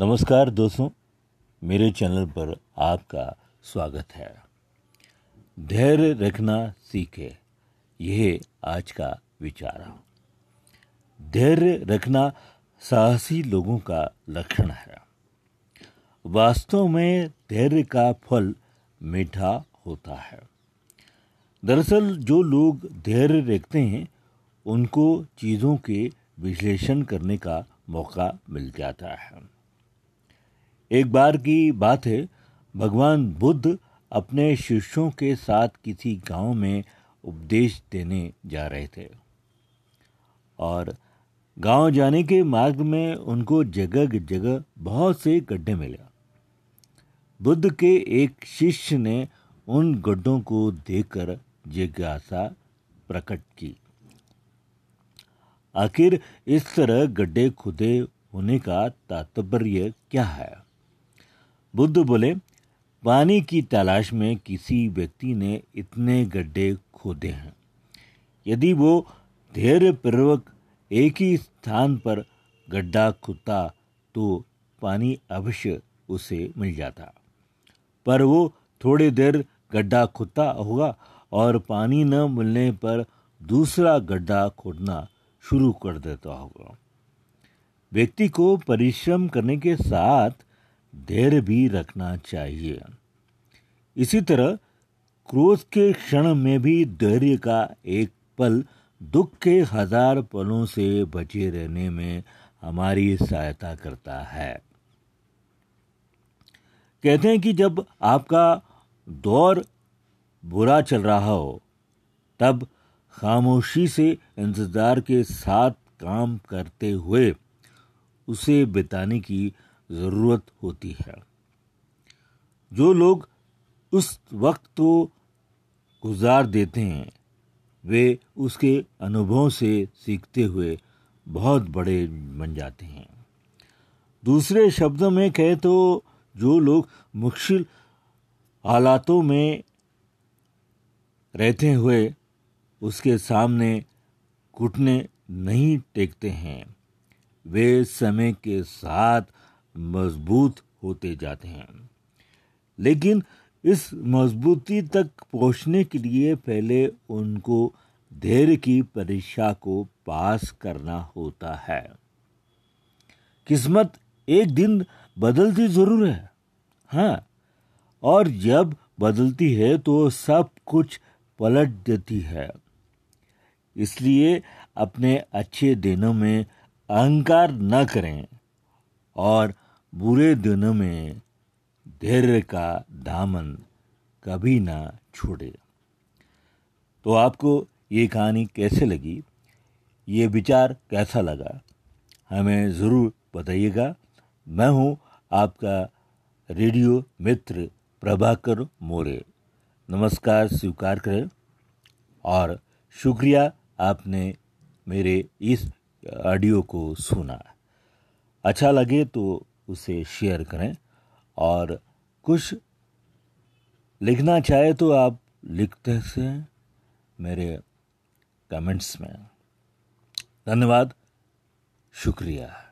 नमस्कार दोस्तों, मेरे चैनल पर आपका स्वागत है। धैर्य रखना सीखे, यह आज का विचार है। धैर्य रखना साहसी लोगों का लक्षण है। वास्तव में धैर्य का फल मीठा होता है। दरअसल जो लोग धैर्य रखते हैं, उनको चीज़ों के विश्लेषण करने का मौका मिल जाता है। एक बार की बात है, भगवान बुद्ध अपने शिष्यों के साथ किसी गाँव में उपदेश देने जा रहे थे। और गाँव जाने के मार्ग में उनको जगह जगह बहुत से गड्ढे मिले। बुद्ध के एक शिष्य ने उन गड्ढों को देखकर जिज्ञासा प्रकट की। आखिर इस तरह गड्ढे खुदे होने का तात्पर्य क्या है? बुद्ध बोले, पानी की तलाश में किसी व्यक्ति ने इतने गड्ढे खोदे हैं। यदि वो धैर्यपूर्वक एक ही स्थान पर गड्ढा खुदता तो पानी अवश्य उसे मिल जाता। पर वो थोड़ी देर गड्ढा खुदता होगा और पानी न मिलने पर दूसरा गड्ढा खोदना शुरू कर देता होगा। व्यक्ति को परिश्रम करने के साथ धैर्य भी रखना चाहिए। इसी तरह क्रोध के क्षण में भी धैर्य का एक पल दुख के हज़ार पलों से बचे रहने में हमारी सहायता करता है। कहते हैं कि जब आपका दौर बुरा चल रहा हो, तब खामोशी से इंतज़ार के साथ काम करते हुए उसे बिताने की ज़रूरत होती है। जो लोग उस वक्त तो गुजार देते हैं, वे उसके अनुभव से सीखते हुए बहुत बड़े बन जाते हैं। दूसरे शब्दों में कहे तो जो लोग मुश्किल हालातों में रहते हुए उसके सामने घुटने नहीं टेकते हैं, वे समय के साथ मज़बूत होते जाते हैं। लेकिन इस मजबूती तक पहुँचने के लिए पहले उनको धैर्य की परीक्षा को पास करना होता है। किस्मत एक दिन बदलती ज़रूर है हाँ और जब बदलती है तो सब कुछ पलट देती है। इसलिए अपने अच्छे दिनों में अहंकार न करें और बुरे दिनों में धैर्य का दामन कभी ना छोड़े। तो आपको ये कहानी कैसे लगी? ये विचार कैसा लगा? हमें ज़रूर बताइएगा। मैं हूँ आपका रेडियो मित्र प्रभाकर मोरे। नमस्कार, स्वीकार करें। और शुक्रिया आपने मेरे इस ऑडियो को सुना। अच्छा लगे तो उसे शेयर करें। और कुछ लिखना चाहे तो आप लिखते से मेरे कमेंट्स में। धन्यवाद। शुक्रिया।